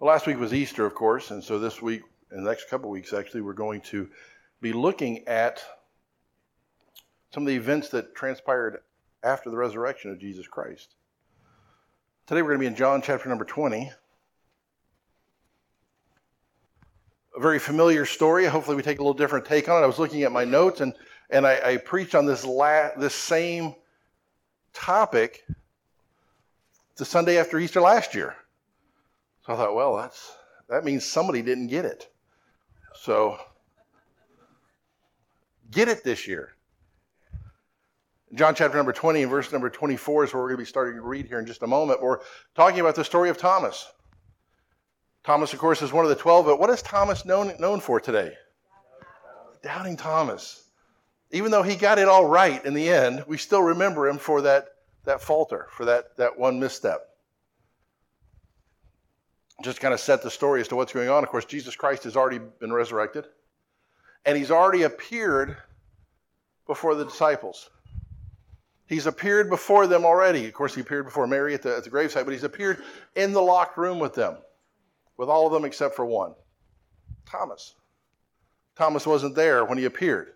Well, last week was Easter, of course, and so this week, and the next couple weeks, actually, we're going to be looking at some of the events that transpired after the resurrection of Jesus Christ. Today we're going to be in John chapter number 20. A very familiar story. Hopefully, we take a little different take on it. I was looking at my notes and, and I, I preached on this, la- this same topic the Sunday after Easter last year. So I thought, well, that's, that means somebody didn't get it. So get it this year. John chapter number 20 and verse number 24 is where we're going to be starting to read here in just a moment. We're talking about the story of Thomas. Thomas, of course, is one of the 12, but what is Thomas known, known for today? Doubting Thomas. Even though he got it all right in the end, we still remember him for that, that falter, for that, that one misstep just kind of set the story as to what's going on. Of course, Jesus Christ has already been resurrected, and he's already appeared before the disciples. He's appeared before them already. Of course, he appeared before Mary at the, at the gravesite, but he's appeared in the locked room with them, with all of them except for one Thomas. Thomas wasn't there when he appeared.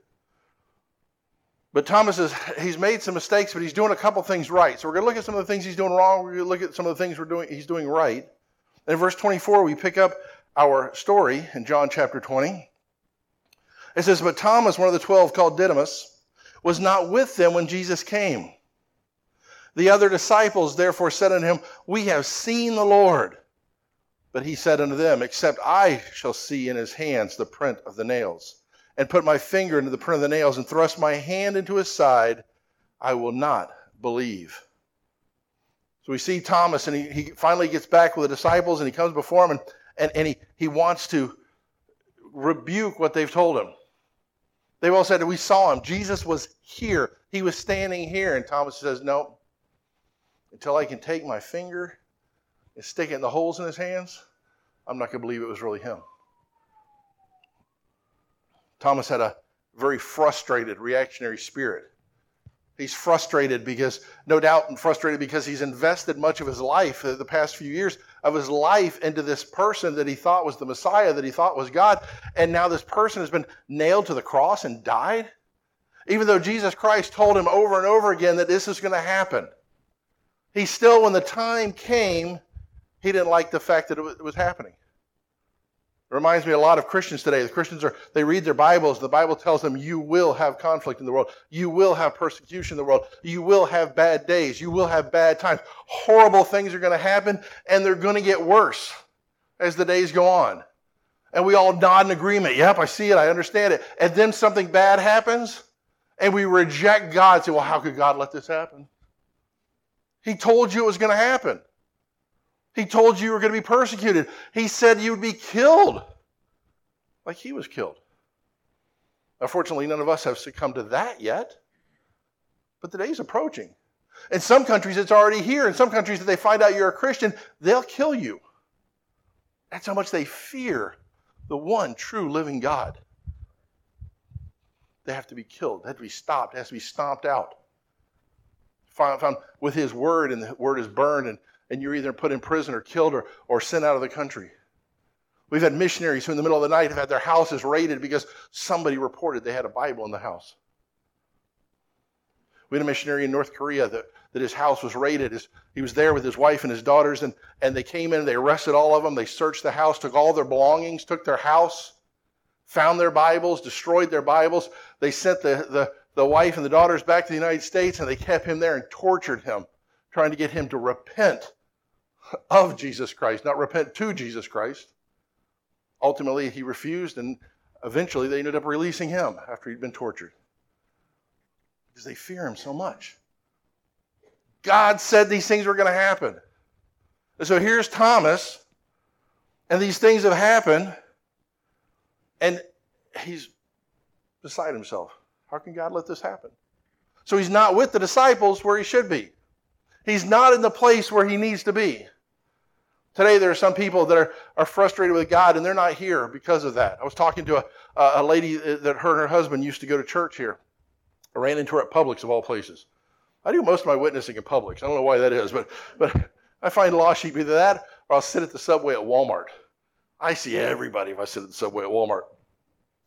But Thomas is, he's made some mistakes, but he's doing a couple things right. So we're going to look at some of the things he's doing wrong. We're going to look at some of the things we're doing, he's doing right. In verse 24, we pick up our story in John chapter 20. It says, But Thomas, one of the twelve called Didymus, was not with them when Jesus came. The other disciples therefore said unto him, We have seen the Lord. But he said unto them, Except I shall see in his hands the print of the nails, and put my finger into the print of the nails, and thrust my hand into his side, I will not believe. So we see Thomas, and he, he finally gets back with the disciples, and he comes before them, and, and, and he, he wants to rebuke what they've told him. They've all said, We saw him. Jesus was here. He was standing here. And Thomas says, No. Until I can take my finger and stick it in the holes in his hands, I'm not going to believe it was really him. Thomas had a very frustrated, reactionary spirit. He's frustrated because, no doubt, and frustrated because he's invested much of his life, uh, the past few years of his life, into this person that he thought was the Messiah, that he thought was God. And now this person has been nailed to the cross and died. Even though Jesus Christ told him over and over again that this is going to happen, he still, when the time came, he didn't like the fact that it was happening. It reminds me a lot of Christians today. The Christians are, they read their Bibles. The Bible tells them you will have conflict in the world. You will have persecution in the world. You will have bad days. You will have bad times. Horrible things are going to happen, and they're going to get worse as the days go on. And we all nod in agreement. Yep, I see it. I understand it. And then something bad happens, and we reject God. and Say, well, how could God let this happen? He told you it was going to happen. He told you you were going to be persecuted. He said you would be killed like he was killed. Unfortunately, none of us have succumbed to that yet. But the day's approaching. In some countries, it's already here. In some countries, if they find out you're a Christian, they'll kill you. That's how much they fear the one true living God. They have to be killed. They have to be stopped. It has to be stomped out. Found, found with his word, and the word is burned, and and you're either put in prison or killed or, or sent out of the country. We've had missionaries who, in the middle of the night, have had their houses raided because somebody reported they had a Bible in the house. We had a missionary in North Korea that, that his house was raided. His, he was there with his wife and his daughters, and, and they came in, they arrested all of them, they searched the house, took all their belongings, took their house, found their Bibles, destroyed their Bibles. They sent the, the, the wife and the daughters back to the United States, and they kept him there and tortured him, trying to get him to repent of Jesus Christ, not repent to Jesus Christ. Ultimately, he refused, and eventually they ended up releasing him after he'd been tortured because they fear him so much. God said these things were going to happen. And so here's Thomas, and these things have happened, and he's beside himself. How can God let this happen? So he's not with the disciples where he should be. He's not in the place where he needs to be. Today, there are some people that are, are frustrated with God and they're not here because of that. I was talking to a, a lady that her and her husband used to go to church here. I ran into her at Publix, of all places. I do most of my witnessing in Publix. I don't know why that is, but, but I find lost sheep either that Or I'll sit at the subway at Walmart. I see everybody if I sit at the subway at Walmart.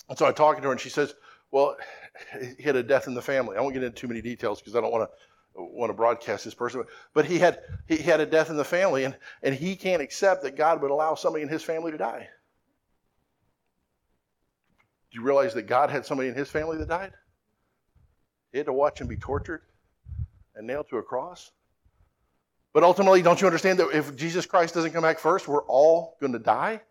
And so I'm talking to her, and she says, Well, he had a death in the family. I won't get into too many details because I don't want to want to broadcast this person, but he had he had a death in the family, and and he can't accept that God would allow somebody in his family to die. Do you realize that God had somebody in his family that died? He had to watch him be tortured and nailed to a cross. But ultimately, don't you understand that if Jesus Christ doesn't come back first, we're all going to die?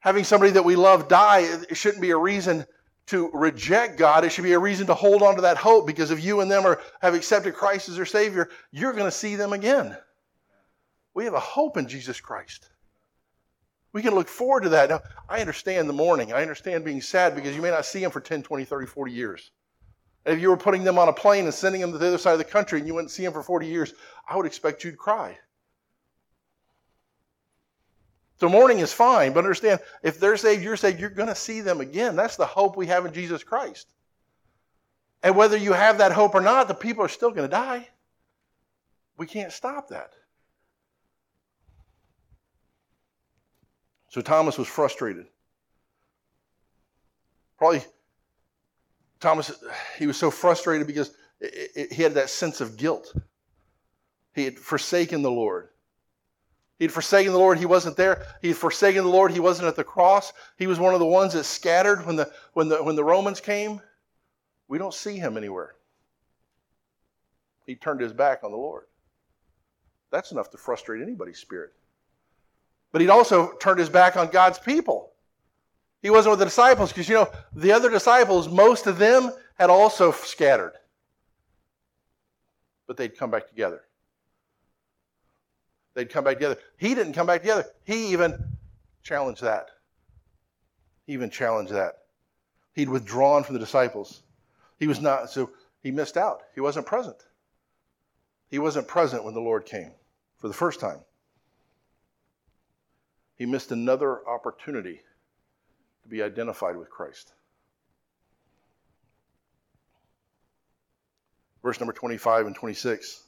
Having somebody that we love die, shouldn't be a reason to reject God, it should be a reason to hold on to that hope because if you and them are, have accepted Christ as their Savior, you're going to see them again. We have a hope in Jesus Christ. We can look forward to that. Now, I understand the mourning. I understand being sad because you may not see them for 10, 20, 30, 40 years. And if you were putting them on a plane and sending them to the other side of the country and you wouldn't see them for 40 years, I would expect you to cry. So mourning is fine, but understand if they're saved, you're saved, you're going to see them again. That's the hope we have in Jesus Christ. And whether you have that hope or not, the people are still going to die. We can't stop that. So Thomas was frustrated. Probably, Thomas, he was so frustrated because it, it, he had that sense of guilt. He had forsaken the Lord. He'd forsaken the Lord, he wasn't there. He'd forsaken the Lord, he wasn't at the cross. He was one of the ones that scattered when the, when the, when the Romans came. We don't see him anywhere. He turned his back on the Lord. That's enough to frustrate anybody's spirit. But he'd also turned his back on God's people. He wasn't with the disciples because, you know, the other disciples, most of them had also scattered. But they'd come back together they'd come back together. He didn't come back together. He even challenged that. He even challenged that. He'd withdrawn from the disciples. He was not, so he missed out. He wasn't present. He wasn't present when the Lord came for the first time. He missed another opportunity to be identified with Christ. Verse number 25 and 26.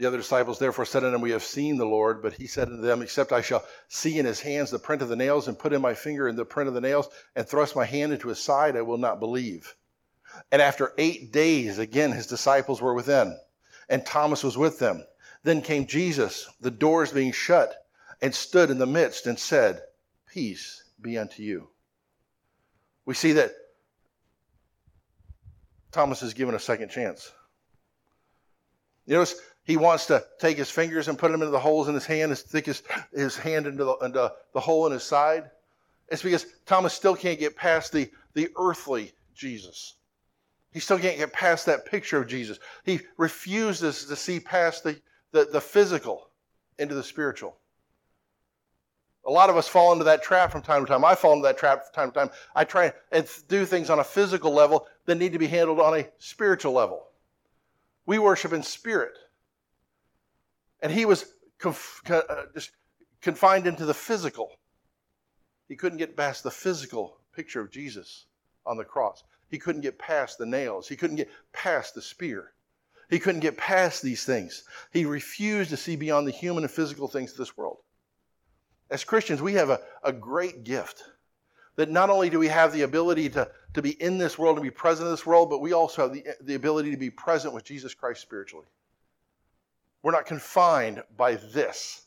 The other disciples therefore said unto him, We have seen the Lord. But he said unto them, Except I shall see in his hands the print of the nails, and put in my finger in the print of the nails, and thrust my hand into his side, I will not believe. And after eight days, again his disciples were within, and Thomas was with them. Then came Jesus, the doors being shut, and stood in the midst, and said, Peace be unto you. We see that Thomas is given a second chance. You notice he wants to take his fingers and put them into the holes in his hand, stick his, his hand into the, into the hole in his side. It's because Thomas still can't get past the, the earthly Jesus. He still can't get past that picture of Jesus. He refuses to see past the, the, the physical into the spiritual. A lot of us fall into that trap from time to time. I fall into that trap from time to time. I try and do things on a physical level that need to be handled on a spiritual level. We worship in spirit. And he was conf- uh, just confined into the physical. He couldn't get past the physical picture of Jesus on the cross. He couldn't get past the nails. He couldn't get past the spear. He couldn't get past these things. He refused to see beyond the human and physical things of this world. As Christians, we have a, a great gift that not only do we have the ability to, to be in this world and be present in this world, but we also have the, the ability to be present with Jesus Christ spiritually. We're not confined by this.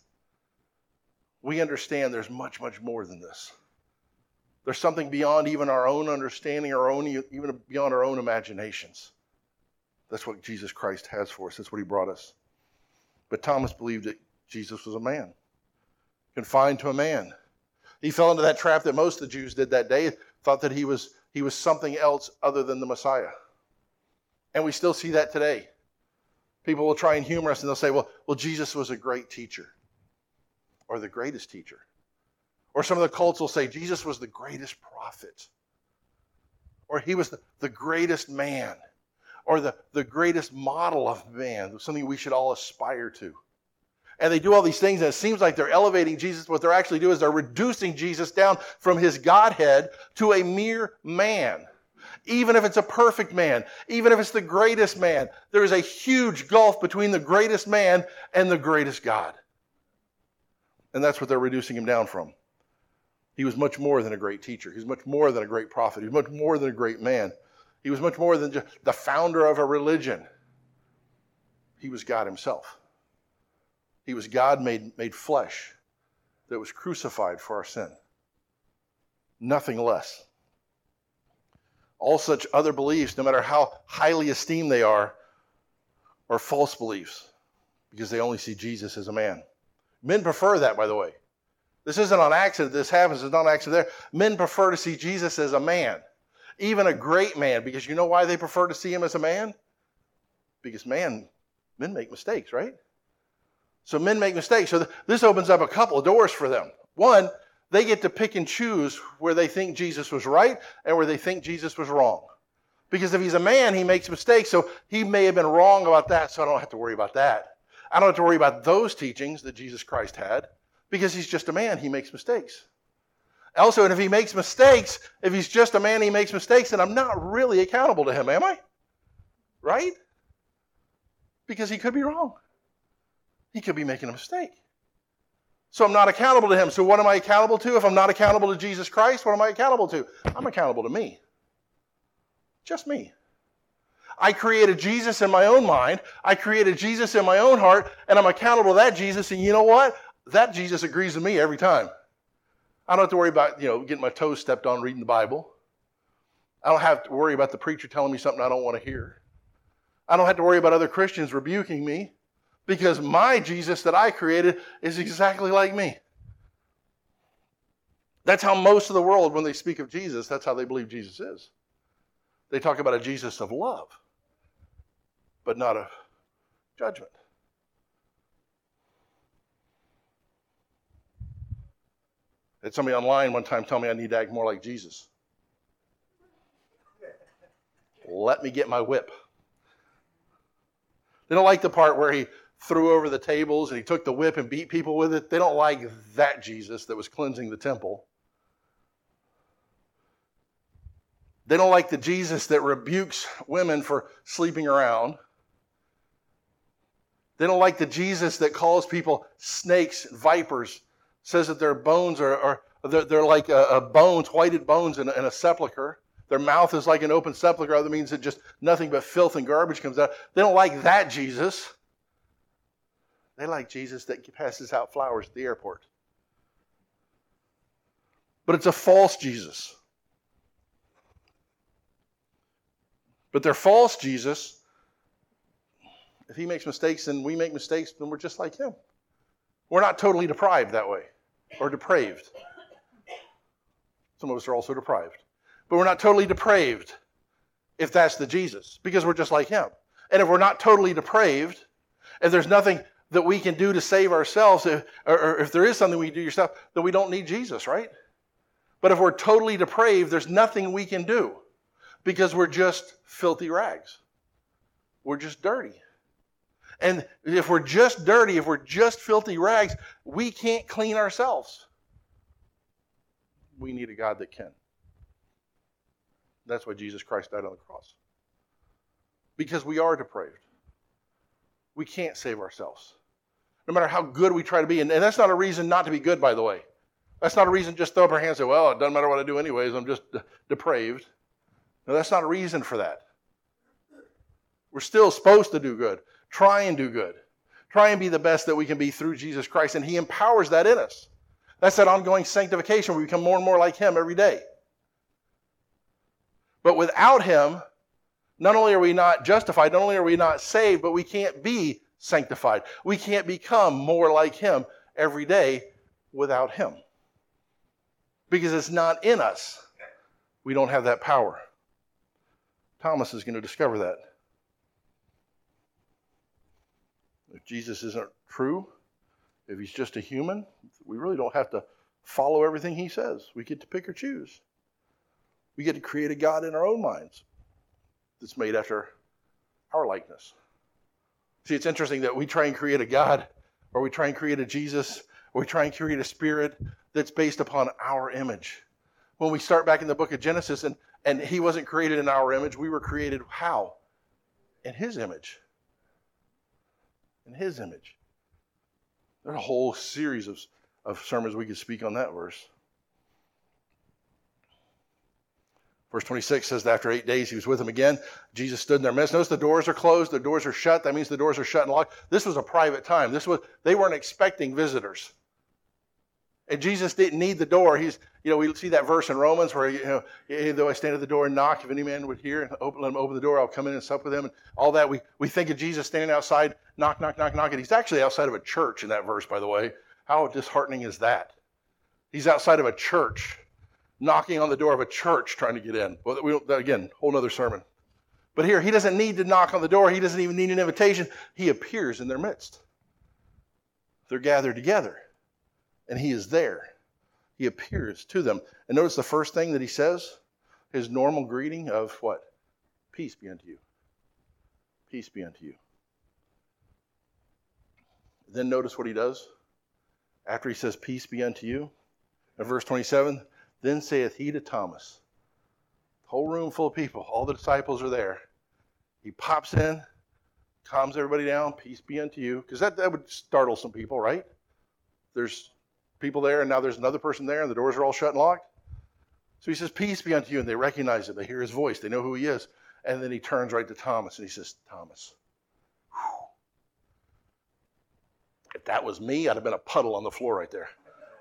We understand there's much, much more than this. There's something beyond even our own understanding, our own, even beyond our own imaginations. That's what Jesus Christ has for us. That's what he brought us. But Thomas believed that Jesus was a man, confined to a man. He fell into that trap that most of the Jews did that day, thought that he was, he was something else other than the Messiah. And we still see that today. People will try and humor us and they'll say, well, well, Jesus was a great teacher or the greatest teacher. Or some of the cults will say Jesus was the greatest prophet or he was the, the greatest man or the, the greatest model of man, something we should all aspire to. And they do all these things, and it seems like they're elevating Jesus. What they're actually doing is they're reducing Jesus down from his Godhead to a mere man. Even if it's a perfect man, even if it's the greatest man, there is a huge gulf between the greatest man and the greatest God. And that's what they're reducing him down from. He was much more than a great teacher. He was much more than a great prophet. He was much more than a great man. He was much more than just the founder of a religion. He was God himself. He was God made, made flesh that was crucified for our sin. Nothing less. All such other beliefs, no matter how highly esteemed they are, are false beliefs because they only see Jesus as a man. Men prefer that, by the way. This isn't on accident. This happens. It's not an accident there. Men prefer to see Jesus as a man, even a great man, because you know why they prefer to see him as a man? Because man, men make mistakes, right? So men make mistakes. So th- this opens up a couple of doors for them. One, they get to pick and choose where they think Jesus was right and where they think Jesus was wrong. Because if he's a man, he makes mistakes. So he may have been wrong about that, so I don't have to worry about that. I don't have to worry about those teachings that Jesus Christ had because he's just a man, he makes mistakes. Also, and if he makes mistakes, if he's just a man, he makes mistakes, then I'm not really accountable to him, am I? Right? Because he could be wrong. He could be making a mistake. So I'm not accountable to him. So what am I accountable to? If I'm not accountable to Jesus Christ, what am I accountable to? I'm accountable to me. Just me. I created Jesus in my own mind. I created Jesus in my own heart, and I'm accountable to that Jesus. And you know what? That Jesus agrees with me every time. I don't have to worry about, you know, getting my toes stepped on reading the Bible. I don't have to worry about the preacher telling me something I don't want to hear. I don't have to worry about other Christians rebuking me because my Jesus that I created is exactly like me. That's how most of the world, when they speak of Jesus, that's how they believe Jesus is. They talk about a Jesus of love, but not of judgment. Had somebody online one time tell me I need to act more like Jesus. Let me get my whip. They don't like the part where he threw over the tables and he took the whip and beat people with it. They don't like that Jesus that was cleansing the temple. They don't like the Jesus that rebukes women for sleeping around. They don't like the Jesus that calls people snakes, vipers, says that their bones are, are they're, they're, like a, a bones, whited bones in a, in a sepulcher. Their mouth is like an open sepulcher. That means that just nothing but filth and garbage comes out. They don't like that Jesus. They like Jesus that passes out flowers at the airport. But it's a false Jesus. But they're false Jesus, if he makes mistakes and we make mistakes, then we're just like him. We're not totally deprived that way or depraved. Some of us are also deprived. But we're not totally depraved if that's the Jesus because we're just like him. And if we're not totally depraved, if there's nothing that we can do to save ourselves, or, or if there is something we can do yourself, then we don't need Jesus, right? But if we're totally depraved, there's nothing we can do because we're just filthy rags. We're just dirty. And if we're just dirty, if we're just filthy rags, we can't clean ourselves. We need a God that can. That's why Jesus Christ died on the cross. Because we are depraved. We can't save ourselves no matter how good we try to be. And, and that's not a reason not to be good, by the way. That's not a reason just throw up our hands and say, well, it doesn't matter what I do anyways, I'm just depraved. No, that's not a reason for that. We're still supposed to do good. Try and do good. Try and be the best that we can be through Jesus Christ, and He empowers that in us. That's that ongoing sanctification. We become more and more like Him every day. But without Him, not only are we not justified, not only are we not saved, but we can't be sanctified. We can't become more like Him every day without Him because it's not in us. We don't have that power. Thomas is going to discover that. If Jesus isn't true, if he's just a human, we really don't have to follow everything he says. We get to pick or choose. We get to create a God in our own minds that's made after our likeness. See, it's interesting that we try and create a God, or we try and create a Jesus, or we try and create a spirit that's based upon our image. When we start back in the book of Genesis, and, And he wasn't created in our image. We were created how? In his image. In his image. There's a whole series of, of sermons we could speak on that verse. Verse 26 says that after eight days he was with them again. Jesus stood in their midst. Notice the doors are closed, the doors are shut. That means the doors are shut and locked. This was a private time. This was they weren't expecting visitors. And Jesus didn't need the door. He's, you know, we see that verse in Romans where, you know, though I stand at the door and knock, if any man would hear and open, let him open the door, I'll come in and sup with him. And all that. We, we think of Jesus standing outside, knock, knock, knock, knock. And he's actually outside of a church in that verse, by the way. How disheartening is that? He's outside of a church, knocking on the door of a church trying to get in. Well, we don't, again, whole other sermon. But here, he doesn't need to knock on the door. He doesn't even need an invitation. He appears in their midst. They're gathered together and he is there. He appears to them. And notice the first thing that he says his normal greeting of what? Peace be unto you. Peace be unto you. Then notice what he does after he says, Peace be unto you. In verse 27, then saith he to Thomas, whole room full of people, all the disciples are there. He pops in, calms everybody down, peace be unto you. Because that, that would startle some people, right? There's people there, and now there's another person there, and the doors are all shut and locked. So he says, Peace be unto you. And they recognize it. They hear his voice. They know who he is. And then he turns right to Thomas and he says, Thomas, whew. if that was me, I'd have been a puddle on the floor right there.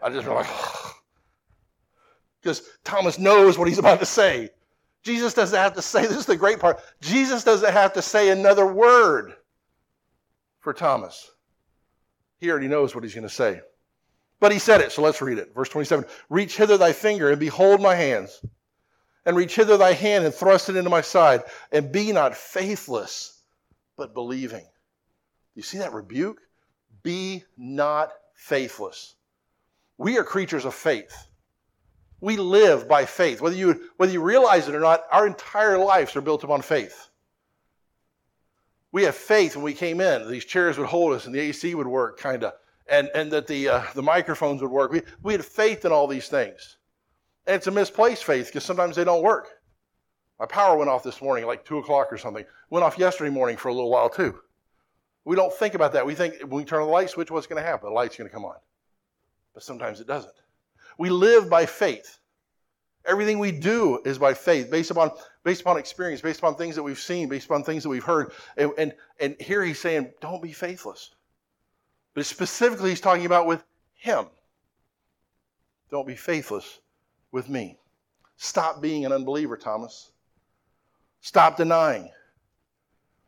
I'd just been like, because Thomas knows what he's about to say. Jesus doesn't have to say, this is the great part. Jesus doesn't have to say another word for Thomas. He already knows what he's going to say. But he said it, so let's read it. Verse 27 Reach hither thy finger and behold my hands, and reach hither thy hand and thrust it into my side, and be not faithless, but believing. You see that rebuke? Be not faithless. We are creatures of faith. We live by faith. Whether you, whether you realize it or not, our entire lives are built upon faith. We have faith when we came in. These chairs would hold us and the AC would work, kind of and, and that the, uh, the microphones would work. We, we had faith in all these things. And it's a misplaced faith because sometimes they don't work. My power went off this morning, like 2 o'clock or something. Went off yesterday morning for a little while too. We don't think about that. We think when we turn on the light switch, what's going to happen? The light's going to come on. But sometimes it doesn't. We live by faith. Everything we do is by faith, based upon, based upon experience, based upon things that we've seen, based upon things that we've heard. And, and, and here he's saying, don't be faithless. But specifically, he's talking about with him. Don't be faithless with me. Stop being an unbeliever, Thomas. Stop denying.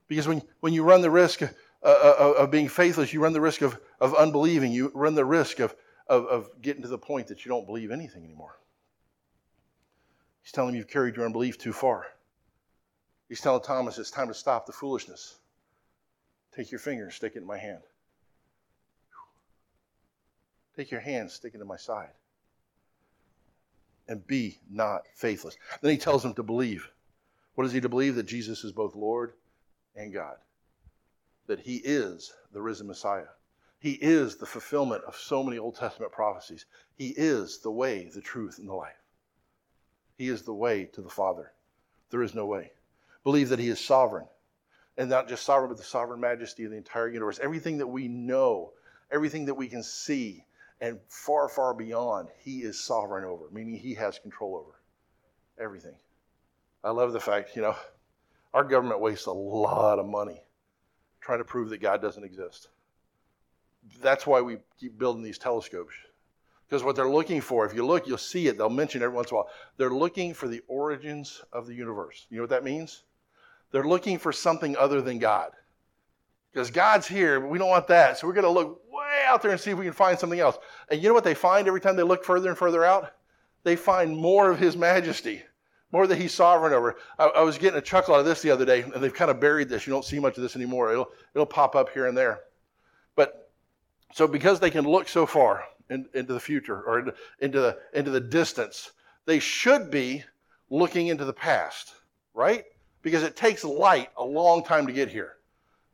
Because when, when you run the risk of, uh, uh, of being faithless, you run the risk of, of unbelieving. You run the risk of, of, of getting to the point that you don't believe anything anymore. He's telling him you've carried your unbelief too far. He's telling Thomas it's time to stop the foolishness. Take your finger and stick it in my hand. Take your hand, stick it in my side. And be not faithless. Then he tells him to believe. What is he to believe? That Jesus is both Lord and God. That he is the risen Messiah. He is the fulfillment of so many Old Testament prophecies. He is the way, the truth, and the life. He is the way to the Father. There is no way. Believe that He is sovereign. And not just sovereign, but the sovereign majesty of the entire universe. Everything that we know, everything that we can see, and far, far beyond, he is sovereign over, meaning he has control over everything. I love the fact, you know, our government wastes a lot of money trying to prove that God doesn't exist. That's why we keep building these telescopes. Because what they're looking for, if you look, you'll see it, they'll mention every once in a while. They're looking for the origins of the universe. You know what that means? They're looking for something other than God. Because God's here, but we don't want that. So we're going to look way out there and see if we can find something else. And you know what they find every time they look further and further out? They find more of His majesty, more that He's sovereign over. I, I was getting a chuckle out of this the other day, and they've kind of buried this. You don't see much of this anymore. It'll, it'll pop up here and there. So because they can look so far in, into the future or into, into, the, into the distance, they should be looking into the past, right? Because it takes light a long time to get here.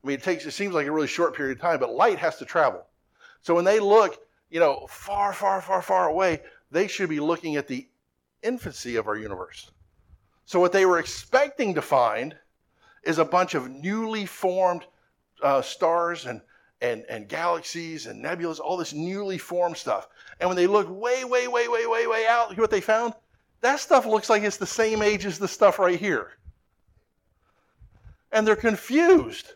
I mean, it takes it seems like a really short period of time, but light has to travel. So when they look, you know, far, far, far, far away, they should be looking at the infancy of our universe. So, what they were expecting to find is a bunch of newly formed uh, stars and, and, and galaxies and nebulas, all this newly formed stuff. And when they look way, way, way, way, way, way out, what they found? That stuff looks like it's the same age as the stuff right here. And they're confused.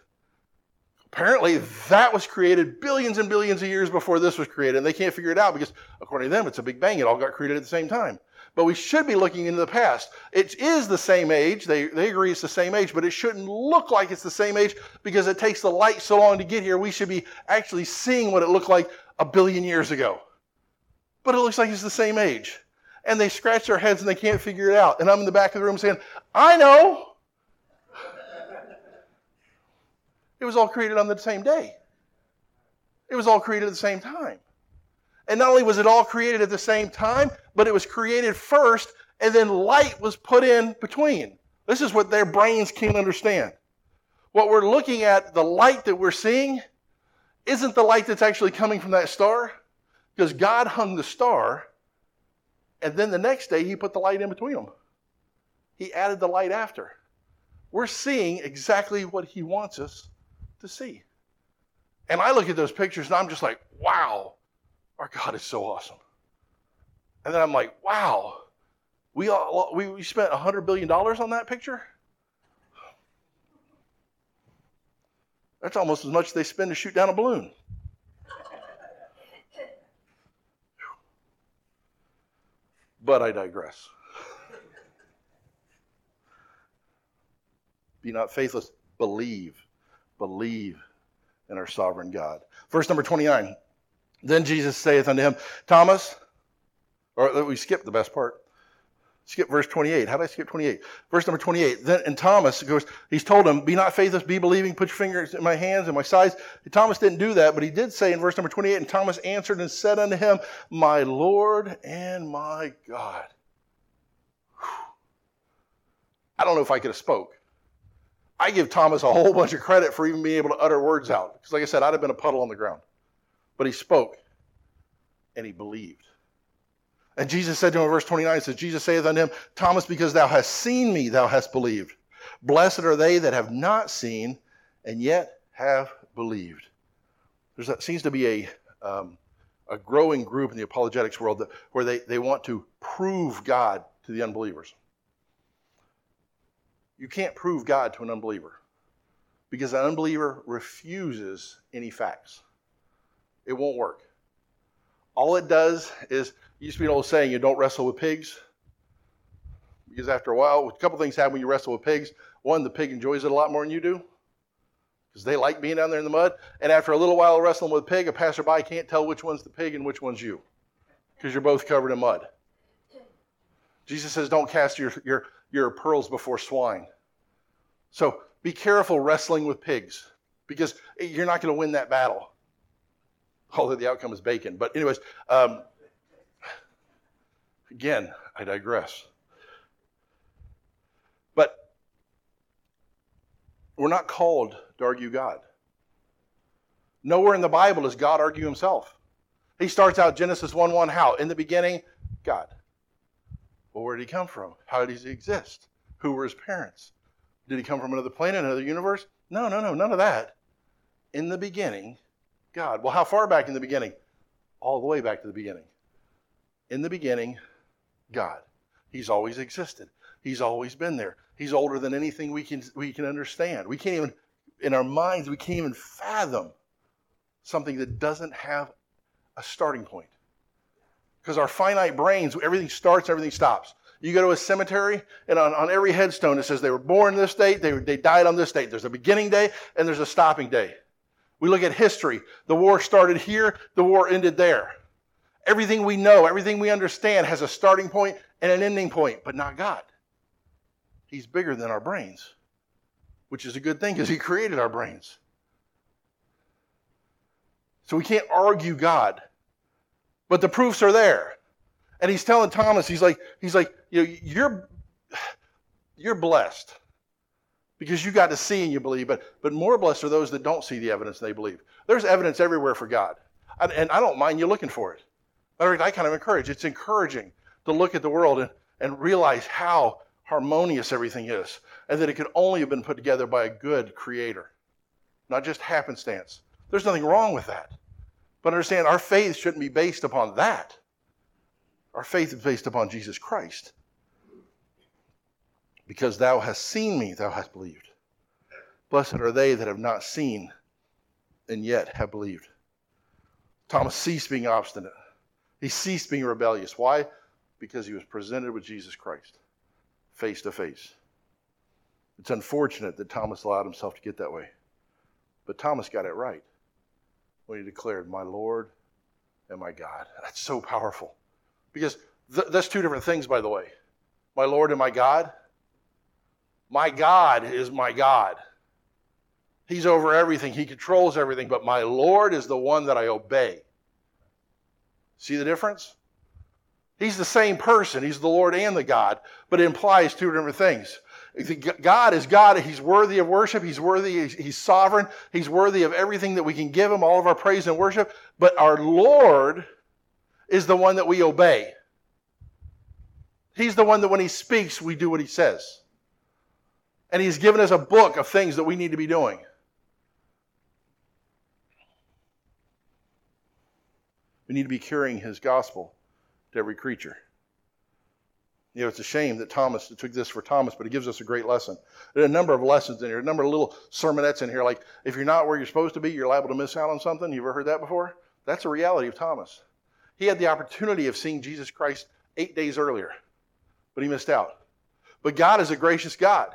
Apparently, that was created billions and billions of years before this was created, and they can't figure it out because, according to them, it's a big bang. It all got created at the same time. But we should be looking into the past. It is the same age. They, they agree it's the same age, but it shouldn't look like it's the same age because it takes the light so long to get here. We should be actually seeing what it looked like a billion years ago. But it looks like it's the same age. And they scratch their heads and they can't figure it out. And I'm in the back of the room saying, I know. it was all created on the same day. It was all created at the same time. And not only was it all created at the same time, but it was created first, and then light was put in between. This is what their brains can't understand. What we're looking at, the light that we're seeing, isn't the light that's actually coming from that star, because God hung the star, and then the next day he put the light in between them. He added the light after. We're seeing exactly what he wants us to see. And I look at those pictures and I'm just like, wow, our God is so awesome. And then I'm like, wow, we, all, we, we spent $100 billion on that picture? That's almost as much as they spend to shoot down a balloon. But I digress. Be not faithless, believe. Believe in our sovereign God. Verse number 29. Then Jesus saith unto him, Thomas, or we skip the best part. Skip verse 28. How did I skip 28? Verse number 28. Then and Thomas goes, he's told him, Be not faithless, be believing, put your fingers in my hands and my sides. And Thomas didn't do that, but he did say in verse number 28, and Thomas answered and said unto him, My Lord and my God. I don't know if I could have spoke. I give Thomas a whole bunch of credit for even being able to utter words out. Because like I said, I'd have been a puddle on the ground. But he spoke and he believed. And Jesus said to him in verse 29, says, Jesus saith unto him, Thomas, because thou hast seen me, thou hast believed. Blessed are they that have not seen and yet have believed. There seems to be a, um, a growing group in the apologetics world that, where they, they want to prove God to the unbelievers. You can't prove God to an unbeliever because an unbeliever refuses any facts. It won't work. All it does is, used to be an old saying, you don't wrestle with pigs. Because after a while, a couple things happen when you wrestle with pigs. One, the pig enjoys it a lot more than you do because they like being down there in the mud. And after a little while of wrestling with a pig, a passerby can't tell which one's the pig and which one's you because you're both covered in mud. Jesus says, don't cast your, your, your pearls before swine. So be careful wrestling with pigs because you're not going to win that battle although the outcome is bacon. But, anyways, um, again, I digress. But we're not called to argue God. Nowhere in the Bible does God argue himself. He starts out Genesis 1 1 how? In the beginning, God. Well, where did he come from? How did he exist? Who were his parents? Did he come from another planet, another universe? No, no, no, none of that. In the beginning, God. Well, how far back in the beginning? All the way back to the beginning. In the beginning, God. He's always existed. He's always been there. He's older than anything we can we can understand. We can't even in our minds we can't even fathom something that doesn't have a starting point. Because our finite brains, everything starts, everything stops. You go to a cemetery, and on, on every headstone it says they were born this date, they, they died on this date. There's a beginning day, and there's a stopping day. We look at history. The war started here, the war ended there. Everything we know, everything we understand has a starting point and an ending point, but not God. He's bigger than our brains, which is a good thing because He created our brains. So we can't argue God. But the proofs are there. And he's telling Thomas, he's like, he's like, you know, you're you're blessed because you got to see and you believe. But, but more blessed are those that don't see the evidence and they believe. There's evidence everywhere for God. And, and I don't mind you looking for it. Fact, I kind of encourage. It's encouraging to look at the world and, and realize how harmonious everything is, and that it could only have been put together by a good creator, not just happenstance. There's nothing wrong with that. But understand, our faith shouldn't be based upon that. Our faith is based upon Jesus Christ. Because thou hast seen me, thou hast believed. Blessed are they that have not seen and yet have believed. Thomas ceased being obstinate. He ceased being rebellious. Why? Because he was presented with Jesus Christ face to face. It's unfortunate that Thomas allowed himself to get that way. But Thomas got it right when he declared, My Lord and my God. That's so powerful. Because th- that's two different things, by the way. My Lord and my God. My God is my God. He's over everything, He controls everything, but my Lord is the one that I obey. See the difference? He's the same person. He's the Lord and the God, but it implies two different things. God is God. He's worthy of worship. He's worthy. He's sovereign. He's worthy of everything that we can give him, all of our praise and worship. But our Lord is the one that we obey. He's the one that when he speaks, we do what he says. And he's given us a book of things that we need to be doing. We need to be carrying his gospel to every creature. You know, it's a shame that Thomas took this for Thomas, but it gives us a great lesson. There are a number of lessons in here, a number of little sermonettes in here. Like, if you're not where you're supposed to be, you're liable to miss out on something. You've ever heard that before? That's a reality of Thomas. He had the opportunity of seeing Jesus Christ eight days earlier, but he missed out. But God is a gracious God,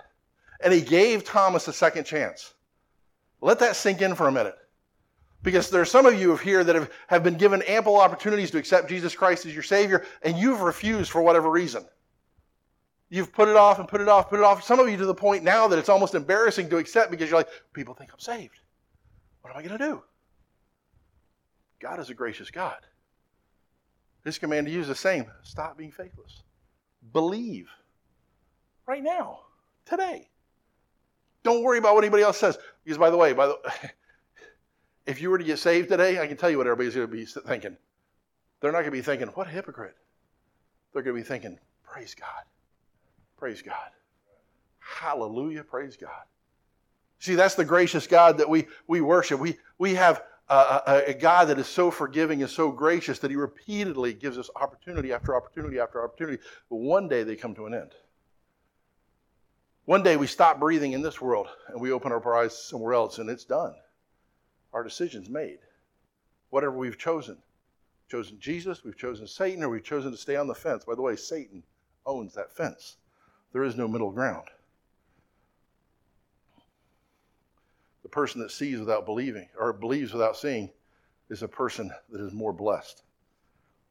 and he gave Thomas a second chance. Let that sink in for a minute. Because there are some of you here that have, have been given ample opportunities to accept Jesus Christ as your Savior, and you've refused for whatever reason. You've put it off and put it off, put it off. Some of you to the point now that it's almost embarrassing to accept because you're like, people think I'm saved. What am I going to do? God is a gracious God. His command to you is the same stop being faithless. Believe right now, today. Don't worry about what anybody else says. Because, by the way, by the, if you were to get saved today, I can tell you what everybody's going to be thinking. They're not going to be thinking, what a hypocrite. They're going to be thinking, praise God. Praise God. Hallelujah. Praise God. See, that's the gracious God that we, we worship. We, we have a, a, a, God that is so forgiving and so gracious that He repeatedly gives us opportunity after opportunity after opportunity. But one day they come to an end. One day we stop breathing in this world and we open our eyes somewhere else and it's done. Our decision's made. Whatever we've chosen. chosen Jesus, we've chosen Satan, or we've chosen to stay on the fence. By the way, Satan owns that fence. There is no middle ground. The person that sees without believing, or believes without seeing, is a person that is more blessed.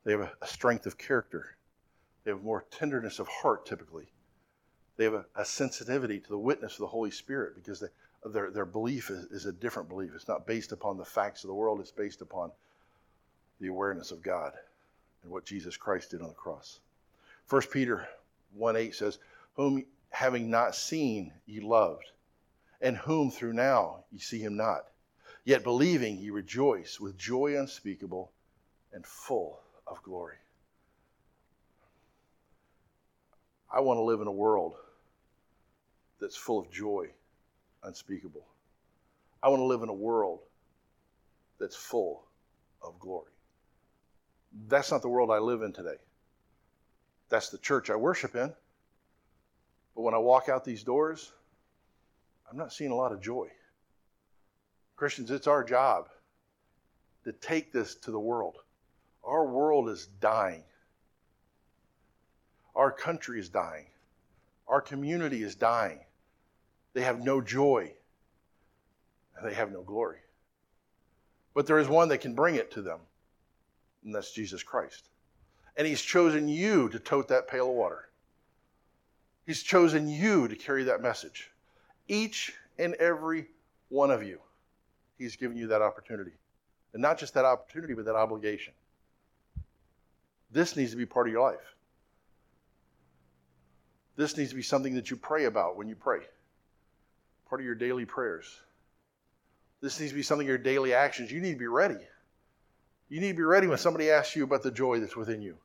They have a, strength of character. They have more tenderness of heart, typically. They have a, a sensitivity to the witness of the Holy Spirit because they, their, their belief is, is a different belief. It's not based upon the facts of the world, it's based upon the awareness of God and what Jesus Christ did on the cross. 1 Peter 1 8 says, whom having not seen ye loved, and whom through now ye see him not. Yet believing ye rejoice with joy unspeakable and full of glory. I want to live in a world that's full of joy unspeakable. I want to live in a world that's full of glory. That's not the world I live in today. That's the church I worship in. But when I walk out these doors, I'm not seeing a lot of joy. Christians, it's our job to take this to the world. Our world is dying. Our country is dying. Our community is dying. They have no joy and they have no glory. But there is one that can bring it to them, and that's Jesus Christ. And He's chosen you to tote that pail of water. He's chosen you to carry that message. Each and every one of you, He's given you that opportunity. And not just that opportunity, but that obligation. This needs to be part of your life. This needs to be something that you pray about when you pray, part of your daily prayers. This needs to be something your daily actions. You need to be ready. You need to be ready when somebody asks you about the joy that's within you.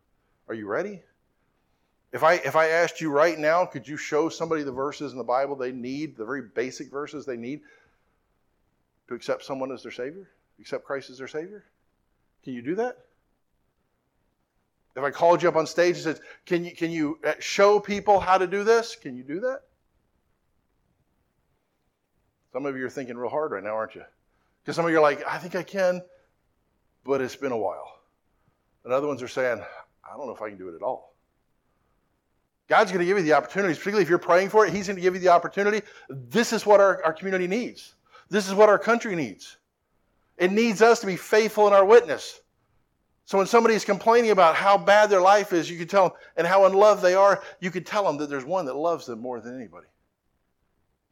Are you ready? If I if I asked you right now, could you show somebody the verses in the Bible they need, the very basic verses they need to accept someone as their savior, accept Christ as their savior? Can you do that? If I called you up on stage and said, "Can you can you uh, show people how to do this?" Can you do that? Some of you are thinking real hard right now, aren't you? Because some of you are like, "I think I can," but it's been a while. And other ones are saying, "I don't know if I can do it at all." God's going to give you the opportunities, particularly if you're praying for it. He's going to give you the opportunity. This is what our, our community needs. This is what our country needs. It needs us to be faithful in our witness. So when somebody's complaining about how bad their life is, you can tell them, and how in love they are, you can tell them that there's one that loves them more than anybody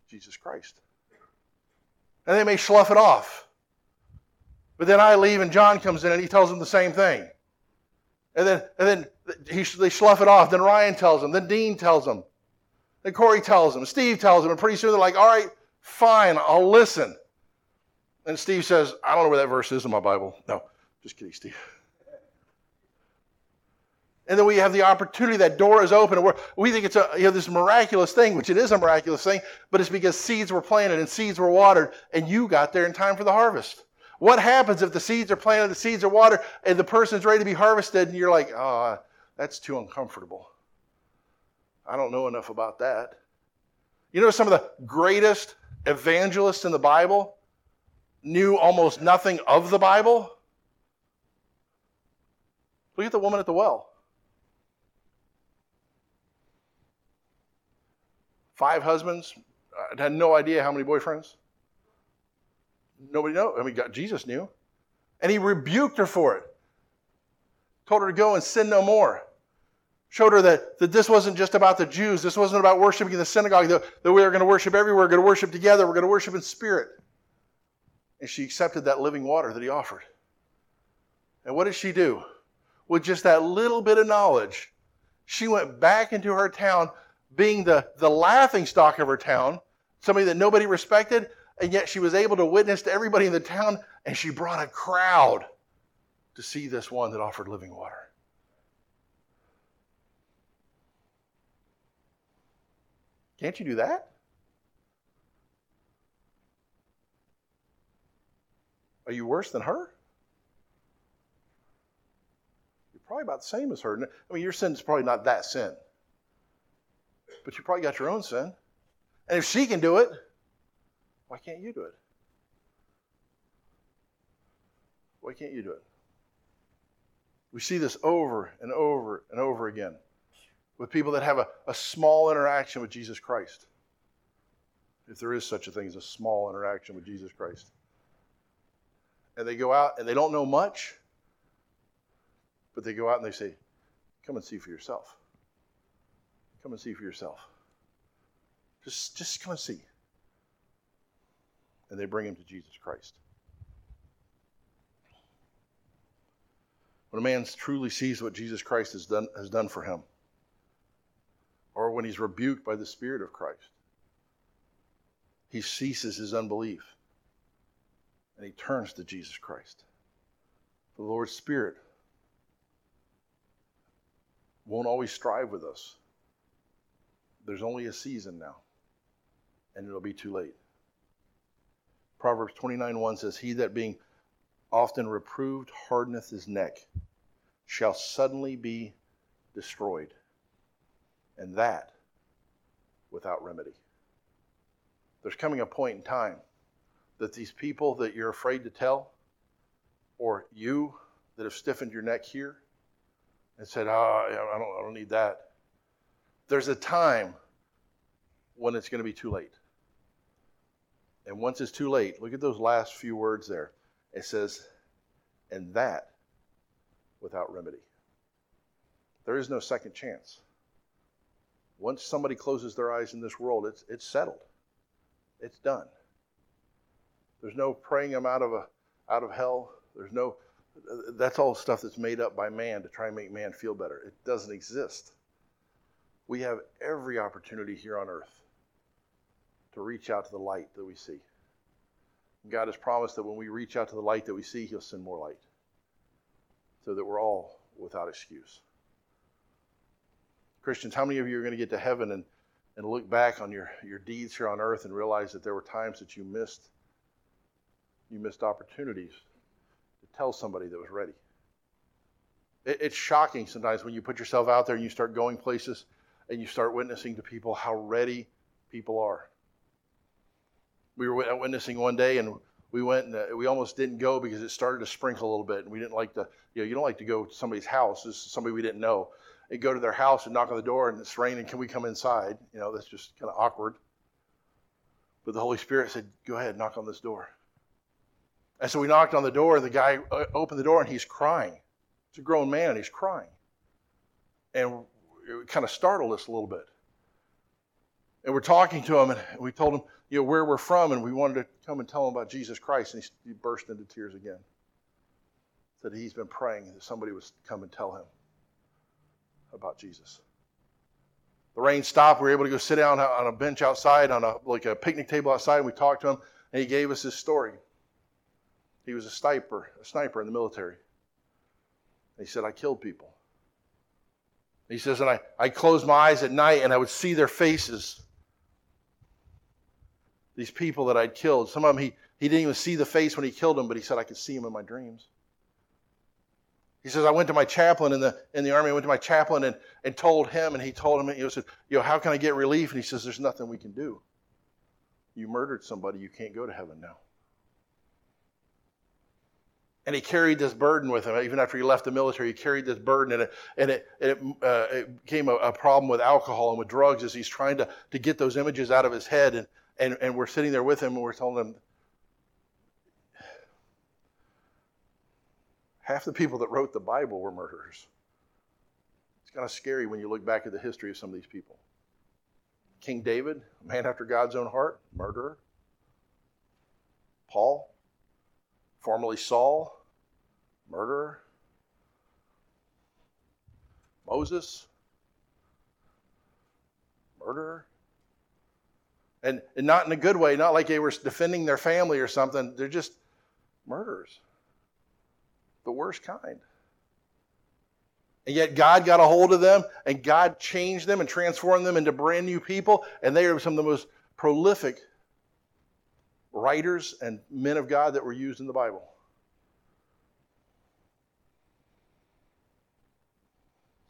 Jesus Christ. And they may slough it off. But then I leave, and John comes in, and he tells them the same thing. And then, and then he, they slough it off. Then Ryan tells them. Then Dean tells them. Then Corey tells them. Steve tells them. And pretty soon they're like, all right, fine, I'll listen. And Steve says, I don't know where that verse is in my Bible. No, just kidding, Steve. And then we have the opportunity, that door is open. And we think it's a, you know, this miraculous thing, which it is a miraculous thing, but it's because seeds were planted and seeds were watered, and you got there in time for the harvest. What happens if the seeds are planted, the seeds are watered, and the person's ready to be harvested, and you're like, oh, that's too uncomfortable. I don't know enough about that. You know, some of the greatest evangelists in the Bible knew almost nothing of the Bible? Look at the woman at the well. Five husbands, I had no idea how many boyfriends. Nobody knows. I mean, God, Jesus knew. And he rebuked her for it. Told her to go and sin no more showed her that, that this wasn't just about the Jews. This wasn't about worshiping in the synagogue, that, that we are going to worship everywhere, we're going to worship together, we're going to worship in spirit. And she accepted that living water that he offered. And what did she do? With just that little bit of knowledge, she went back into her town, being the, the laughing stock of her town, somebody that nobody respected, and yet she was able to witness to everybody in the town, and she brought a crowd to see this one that offered living water. Can't you do that? Are you worse than her? You're probably about the same as her. I mean, your sin is probably not that sin, but you probably got your own sin. And if she can do it, why can't you do it? Why can't you do it? We see this over and over and over again with people that have a, a small interaction with Jesus Christ. If there is such a thing as a small interaction with Jesus Christ. And they go out and they don't know much, but they go out and they say, Come and see for yourself. Come and see for yourself. Just, just come and see. And they bring him to Jesus Christ. When a man truly sees what Jesus Christ has done, has done for him, or when he's rebuked by the Spirit of Christ. He ceases his unbelief and he turns to Jesus Christ. The Lord's Spirit won't always strive with us. There's only a season now, and it'll be too late. Proverbs 29 1 says, He that being often reproved hardeneth his neck shall suddenly be destroyed and that without remedy. There's coming a point in time that these people that you're afraid to tell, or you that have stiffened your neck here and said, oh, I don't, I don't need that. There's a time when it's going to be too late. And once it's too late, look at those last few words there. It says, and that without remedy. There is no second chance. Once somebody closes their eyes in this world, it's, it's settled. It's done. There's no praying them out of, a, out of hell. There's no, that's all stuff that's made up by man to try and make man feel better. It doesn't exist. We have every opportunity here on earth to reach out to the light that we see. God has promised that when we reach out to the light that we see, He'll send more light so that we're all without excuse. Christians, how many of you are going to get to heaven and, and look back on your, your deeds here on earth and realize that there were times that you missed you missed opportunities to tell somebody that was ready? It, it's shocking sometimes when you put yourself out there and you start going places and you start witnessing to people how ready people are. We were witnessing one day and we went and uh, we almost didn't go because it started to sprinkle a little bit and we didn't like to you know you don't like to go to somebody's house. This is somebody we didn't know. And go to their house and knock on the door and it's raining. Can we come inside? You know that's just kind of awkward. But the holy spirit said go ahead knock on this door. And so we knocked on the door and the guy uh, opened the door and he's crying. It's a grown man and he's crying. And it kind of startled us a little bit and we're talking to him and we told him you know, where we're from, and we wanted to come and tell him about Jesus Christ, and he, he burst into tears again. That he's been praying that somebody would come and tell him about Jesus. The rain stopped. We were able to go sit down on a bench outside, on a like a picnic table outside, and we talked to him, and he gave us his story. He was a sniper, a sniper in the military. he said, I killed people. He says, and I, I closed my eyes at night and I would see their faces these people that I'd killed. Some of them he, he didn't even see the face when he killed them, but he said, I could see him in my dreams. He says, I went to my chaplain in the in the army. I went to my chaplain and, and told him, and he told him, he said, you know, how can I get relief? And he says, There's nothing we can do. You murdered somebody, you can't go to heaven now. And he carried this burden with him. Even after he left the military, he carried this burden, and it, and it, it, uh, it became a, a, problem with alcohol and with drugs as he's trying to, to get those images out of his head. And, and, and we're sitting there with him and we're telling him half the people that wrote the Bible were murderers. It's kind of scary when you look back at the history of some of these people. King David, a man after God's own heart, murderer. Paul, formerly Saul, murderer. Moses, murderer and, and not in a good way, not like they were defending their family or something. They're just murderers, the worst kind. And yet God got a hold of them and God changed them and transformed them into brand new people. And they are some of the most prolific writers and men of God that were used in the Bible.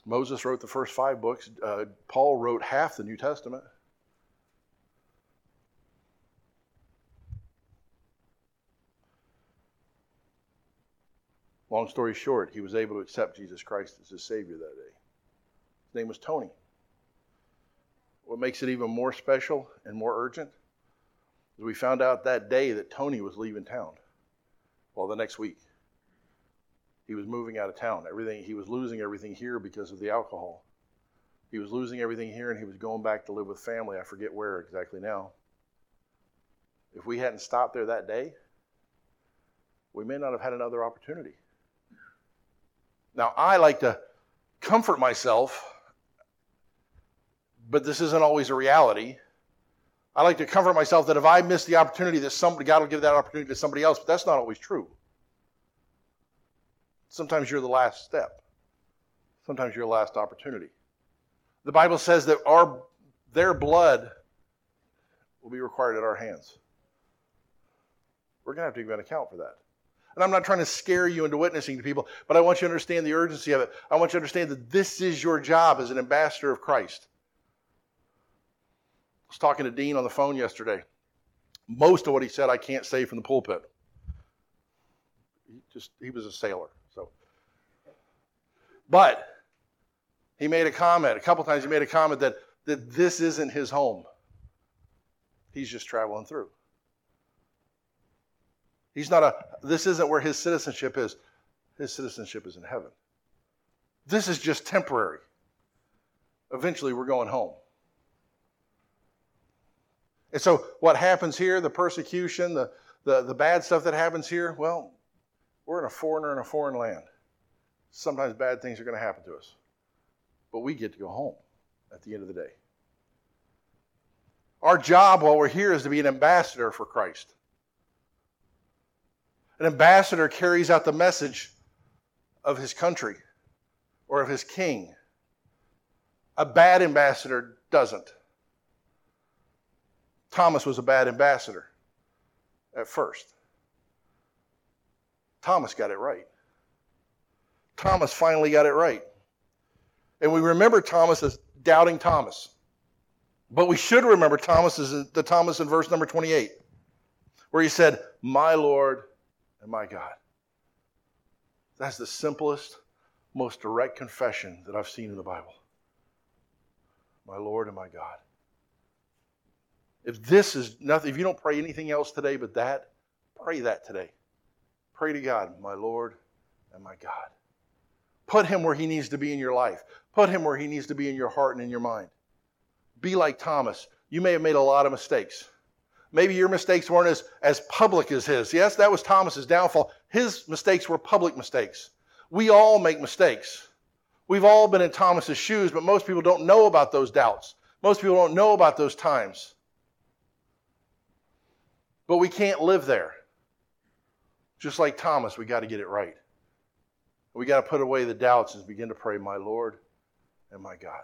Moses wrote the first five books. Uh, Paul wrote half the New Testament. Long story short, he was able to accept Jesus Christ as his Savior that day. His name was Tony. What makes it even more special and more urgent we found out that day that Tony was leaving town. Well, the next week. He was moving out of town. Everything he was losing everything here because of the alcohol. He was losing everything here and he was going back to live with family. I forget where exactly now. If we hadn't stopped there that day, we may not have had another opportunity. Now, I like to comfort myself, but this isn't always a reality. I like to comfort myself that if I miss the opportunity, that somebody, God will give that opportunity to somebody else, but that's not always true. Sometimes you're the last step. Sometimes you're the last opportunity. The Bible says that our their blood will be required at our hands. We're going to have to give an account for that. And I'm not trying to scare you into witnessing to people, but I want you to understand the urgency of it. I want you to understand that this is your job as an ambassador of Christ. Was talking to Dean on the phone yesterday. Most of what he said I can't say from the pulpit. He just he was a sailor, so. But he made a comment. A couple times he made a comment that that this isn't his home. He's just traveling through. He's not a, this isn't where his citizenship is. His citizenship is in heaven. This is just temporary. Eventually, we're going home. And so, what happens here, the persecution, the, the, the bad stuff that happens here, well, we're in a foreigner in a foreign land. Sometimes bad things are going to happen to us. But we get to go home at the end of the day. Our job while we're here is to be an ambassador for Christ. An ambassador carries out the message of his country or of his king. A bad ambassador doesn't. Thomas was a bad ambassador at first. Thomas got it right. Thomas finally got it right. And we remember Thomas as doubting Thomas. But we should remember Thomas as the Thomas in verse number 28, where he said, My Lord and my God. That's the simplest, most direct confession that I've seen in the Bible. My Lord and my God. If this is nothing, if you don't pray anything else today but that, pray that today. Pray to God, my Lord and my God. Put him where he needs to be in your life. Put him where he needs to be in your heart and in your mind. Be like Thomas. You may have made a lot of mistakes. Maybe your mistakes weren't as, as public as his. Yes, that was Thomas's downfall. His mistakes were public mistakes. We all make mistakes. We've all been in Thomas's shoes, but most people don't know about those doubts. Most people don't know about those times. But we can't live there. Just like Thomas, we got to get it right. We got to put away the doubts and begin to pray, My Lord and my God.